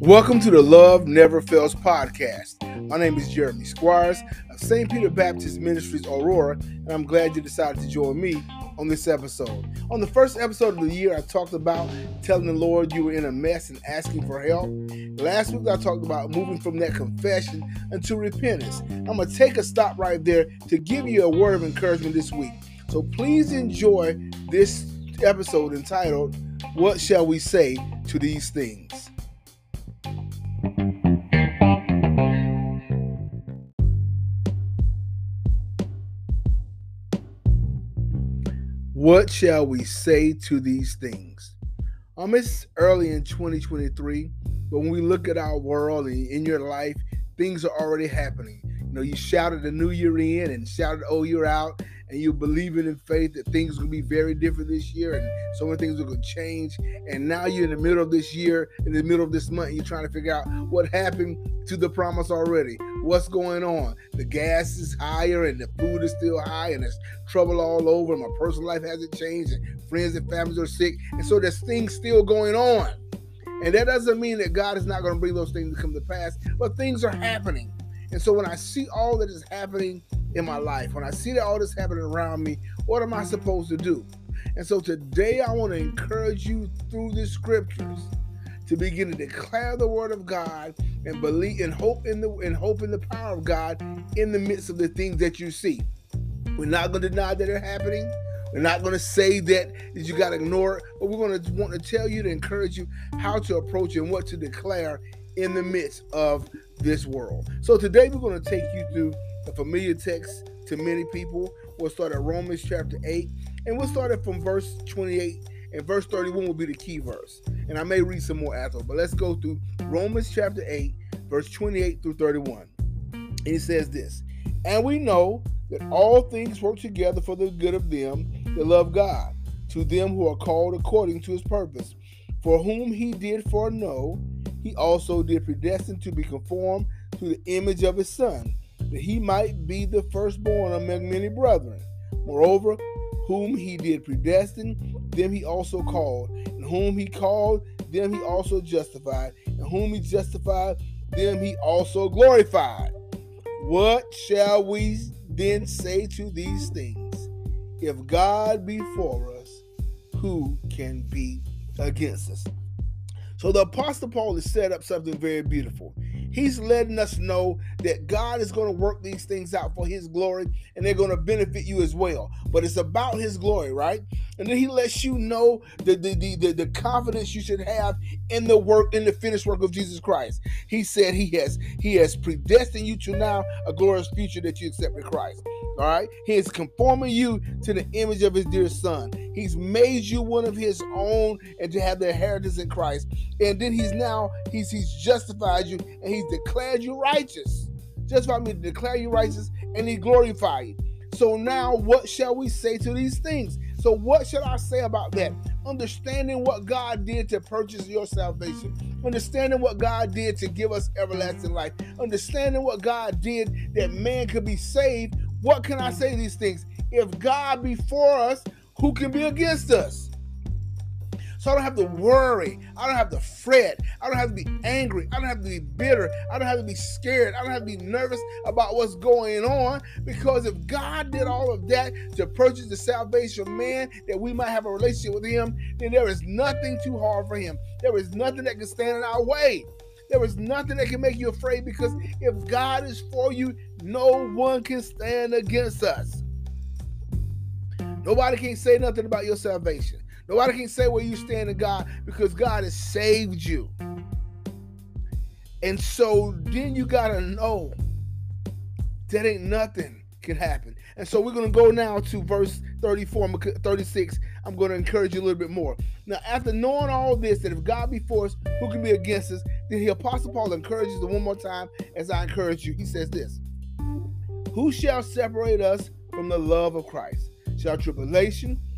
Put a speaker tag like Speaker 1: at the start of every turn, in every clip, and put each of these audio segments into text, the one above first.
Speaker 1: Welcome to the Love Never Fails podcast. My name is Jeremy Squires of St. Peter Baptist Ministries Aurora, and I'm glad you decided to join me on this episode. On the first episode of the year, I talked about telling the Lord you were in a mess and asking for help. Last week, I talked about moving from that confession into repentance. I'm going to take a stop right there to give you a word of encouragement this week. So please enjoy this episode entitled, What Shall We Say to These Things? What shall we say to these things? Um, it's early in 2023, but when we look at our world and in your life, things are already happening. You know, you shouted the new year in and shouted old year out, and you're believing in faith that things are going to be very different this year and so many things are going to change. And now you're in the middle of this year, in the middle of this month, you're trying to figure out what happened to the promise already. What's going on? The gas is higher and the food is still high, and there's trouble all over. My personal life hasn't changed, and friends and families are sick. And so there's things still going on. And that doesn't mean that God is not going to bring those things to come to pass, but things are happening. And so when I see all that is happening in my life, when I see that all this happening around me, what am I supposed to do? And so today I want to encourage you through the scriptures to begin to declare the word of God and believe and hope in the and hope in the power of God in the midst of the things that you see. We're not going to deny that they're happening. We're not going to say that, you got to ignore it, but we're going to want to tell you to encourage you how to approach and what to declare in the midst of this world. So today we're going to take you through a familiar text to many people. We'll start at Romans chapter 8, and we'll start it from verse 28, and verse 31 will be the key verse. And I may read some more after, but let's go through Romans chapter 8, verse 28 through 31. And it says this And we know that all things work together for the good of them that love God, to them who are called according to his purpose. For whom he did foreknow, he also did predestine to be conformed to the image of his son, that he might be the firstborn among many brethren. Moreover, whom he did predestine, them he also called, and whom he called, them he also justified, and whom he justified, them he also glorified. What shall we then say to these things? If God be for us, who can be against us? So the Apostle Paul has set up something very beautiful. He's letting us know that God is going to work these things out for his glory and they're going to benefit you as well. But it's about his glory, right? And then he lets you know the, the, the, the, confidence you should have in the work, in the finished work of Jesus Christ. He said he has he has predestined you to now a glorious future that you accept in Christ. All right. He is conforming you to the image of his dear son. He's made you one of his own and to have the inheritance in Christ. And then he's now, he's he's justified you and he's declared you righteous. Just Justified me to declare you righteous and he glorified you. So now what shall we say to these things? So what should I say about that? Understanding what God did to purchase your salvation. Understanding what God did to give us everlasting life. Understanding what God did that man could be saved what can I say these things? If God be for us, who can be against us? So I don't have to worry. I don't have to fret. I don't have to be angry. I don't have to be bitter. I don't have to be scared. I don't have to be nervous about what's going on because if God did all of that to purchase the salvation of man that we might have a relationship with him, then there is nothing too hard for him. There is nothing that can stand in our way. There is nothing that can make you afraid because if God is for you, no one can stand against us. Nobody can say nothing about your salvation. Nobody can say where you stand in God because God has saved you. And so then you got to know that ain't nothing can happen. And so we're going to go now to verse 34, 36. I'm going to encourage you a little bit more. Now, after knowing all this, that if God be for us, who can be against us? Then the Apostle Paul encourages us one more time as I encourage you. He says this Who shall separate us from the love of Christ? Shall tribulation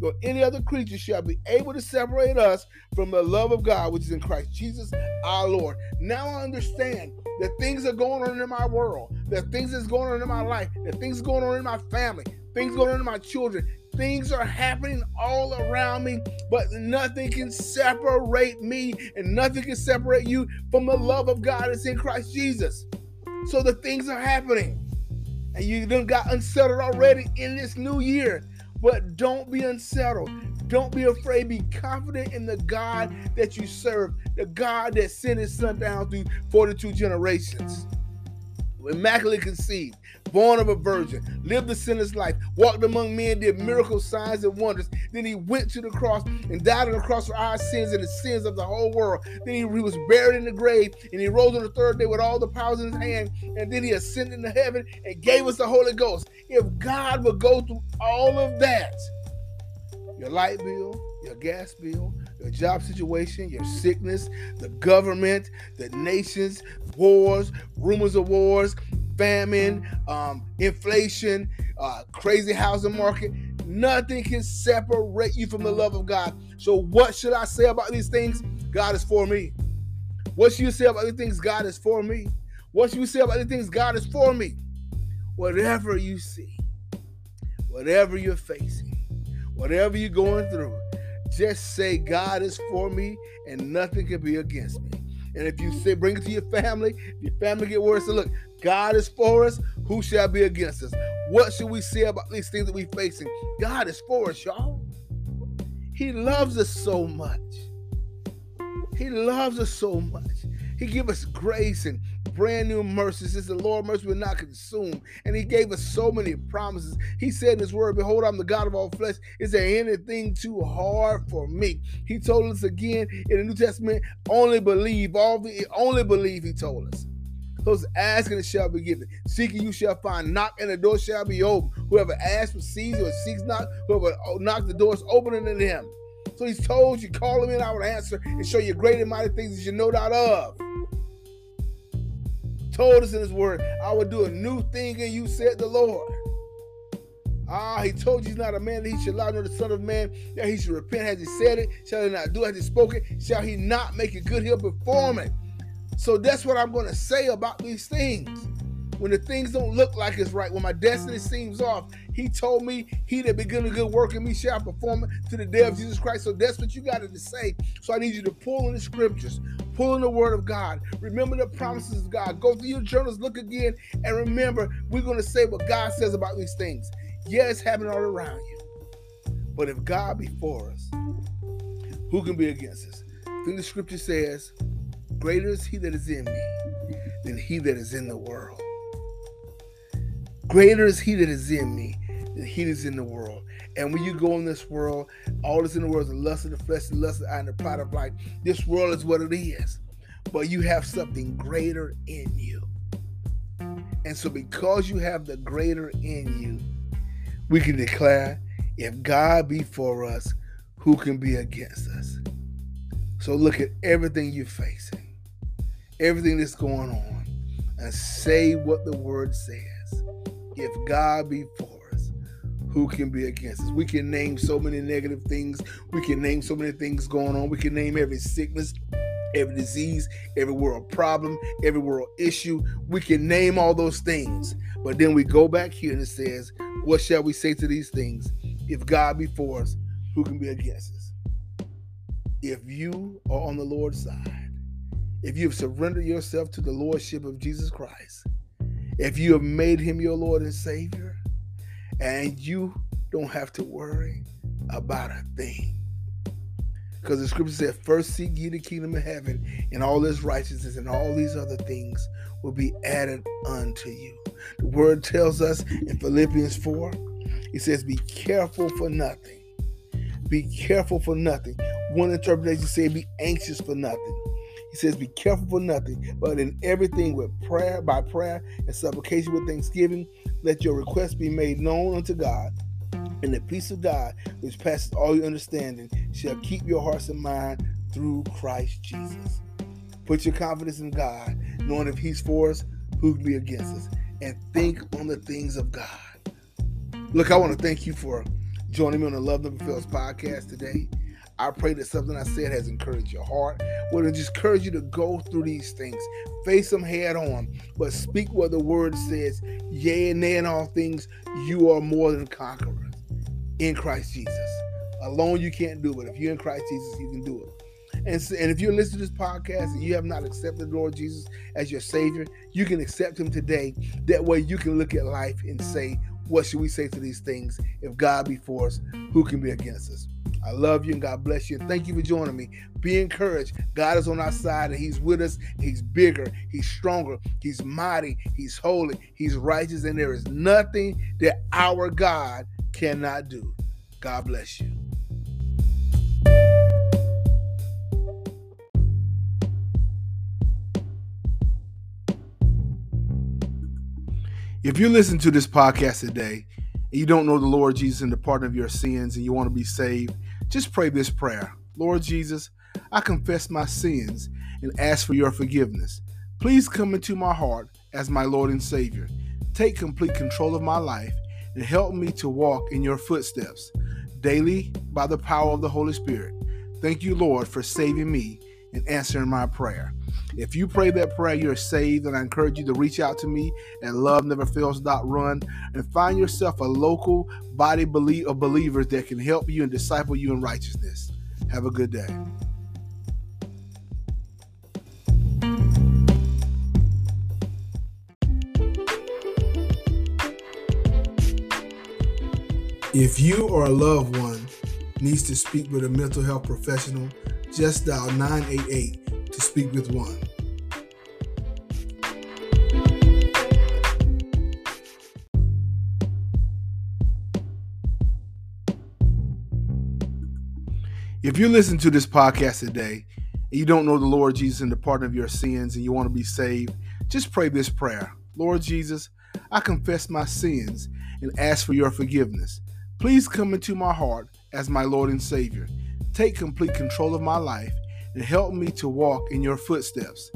Speaker 1: nor any other creature shall be able to separate us from the love of God which is in Christ Jesus our Lord. Now I understand that things are going on in my world, that things is going on in my life, that things going on in my family, things going on in my children. Things are happening all around me, but nothing can separate me and nothing can separate you from the love of God that's in Christ Jesus. So the things are happening. And you done got unsettled already in this new year. But don't be unsettled. Don't be afraid. Be confident in the God that you serve, the God that sent his son down through 42 generations. Immaculately conceived, born of a virgin, lived a sinless life, walked among men, did miracles, signs, and wonders. Then he went to the cross and died on the cross for our sins and the sins of the whole world. Then he, he was buried in the grave and he rose on the third day with all the powers in his hand. And then he ascended into heaven and gave us the Holy Ghost. If God would go through all of that, your light bill, your gas bill, your job situation, your sickness, the government, the nations, wars, rumors of wars, famine, um, inflation, uh, crazy housing market. Nothing can separate you from the love of God. So, what should I say about these things? God is for me. What should you say about these things? God is for me. What should you say about these things? God is for me. Whatever you see, whatever you're facing, whatever you're going through, just say God is for me and nothing can be against me. And if you say bring it to your family, your family get worse. So look, God is for us. Who shall be against us? What should we say about these things that we're facing? God is for us, y'all. He loves us so much. He loves us so much. He give us grace and brand new mercies. Since the Lord mercy will not consume. And he gave us so many promises. He said in his word, Behold, I'm the God of all flesh. Is there anything too hard for me? He told us again in the New Testament, only believe. All the only believe, he told us. Those asking it shall be given. Seeking you shall find. Knock and the door shall be open. Whoever asks receives, or seeks not, whoever oh, knocks the door is opening to them. So he's told you, call him in, I will answer and show you great and mighty things that you know not of. Told us in his word, I will do a new thing in you, said the Lord. Ah, he told you he's not a man that he should lie, nor the son of man that he should repent. Has he said it? Shall he not do? Has he spoken? Shall he not make it good? He'll perform it. So that's what I'm going to say about these things. When the things don't look like it's right, when my destiny mm. seems off, he told me, He that begun a good work in me shall perform it to the day of mm. Jesus Christ. So that's what you got to say. So I need you to pull in the scriptures, pull in the word of God. Remember the promises of God. Go through your journals, look again, and remember, we're going to say what God says about these things. Yeah, it's happening all around you. But if God be for us, who can be against us? I think the scripture says, Greater is he that is in me than he that is in the world. Greater is he that is in me than he that is in the world. And when you go in this world, all that's in the world is the lust of the flesh, the lust of the eye, and the pride of life. This world is what it is. But you have something greater in you. And so, because you have the greater in you, we can declare if God be for us, who can be against us? So, look at everything you're facing everything that's going on and say what the word says. If God be for us, who can be against us? We can name so many negative things. We can name so many things going on. We can name every sickness, every disease, every world problem, every world issue. We can name all those things. But then we go back here and it says, What shall we say to these things? If God be for us, who can be against us? If you are on the Lord's side, if you have surrendered yourself to the Lordship of Jesus Christ, if you have made him your Lord and Savior, and you don't have to worry about a thing. Because the scripture said, First seek ye the kingdom of heaven, and all this righteousness and all these other things will be added unto you. The word tells us in Philippians 4, it says, Be careful for nothing. Be careful for nothing. One interpretation says, Be anxious for nothing. He says, Be careful for nothing, but in everything with prayer, by prayer and supplication with thanksgiving, let your requests be made known unto God. And the peace of God, which passes all your understanding, shall keep your hearts and mind through Christ Jesus. Put your confidence in God, knowing if He's for us, who can be against us? And think on the things of God. Look, I want to thank you for joining me on the Love Never Fails podcast today. I pray that something I said has encouraged your heart. Would well, just encourage you to go through these things, face them head on, but speak what the word says. Yea and nay in all things, you are more than conquerors in Christ Jesus. Alone you can't do it. If you're in Christ Jesus, you can do it. And, and if you're listening to this podcast and you have not accepted the Lord Jesus as your Savior, you can accept Him today. That way you can look at life and say, what should we say to these things? If God be for us, who can be against us? I love you and God bless you. Thank you for joining me. Be encouraged. God is on our side and He's with us. He's bigger. He's stronger. He's mighty. He's holy. He's righteous. And there is nothing that our God cannot do. God bless you. If you listen to this podcast today and you don't know the Lord Jesus and the pardon of your sins and you want to be saved, just pray this prayer Lord Jesus, I confess my sins and ask for your forgiveness. Please come into my heart as my Lord and Savior. Take complete control of my life and help me to walk in your footsteps daily by the power of the Holy Spirit. Thank you, Lord, for saving me and answering my prayer. If you pray that prayer, you're saved, and I encourage you to reach out to me at loveneverfails.run and find yourself a local body of believers that can help you and disciple you in righteousness. Have a good day. If you or a loved one needs to speak with a mental health professional, just dial 988 to speak with one. If you listen to this podcast today and you don't know the Lord Jesus and the pardon of your sins and you want to be saved, just pray this prayer Lord Jesus, I confess my sins and ask for your forgiveness. Please come into my heart as my Lord and Savior. Take complete control of my life and help me to walk in your footsteps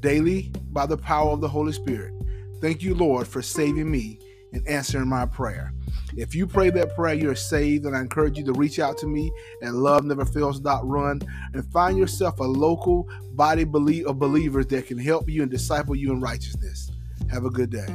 Speaker 1: daily by the power of the Holy Spirit. Thank you, Lord, for saving me and answering my prayer. If you pray that prayer, you're saved, and I encourage you to reach out to me at loveneverfails.run and find yourself a local body of believers that can help you and disciple you in righteousness. Have a good day.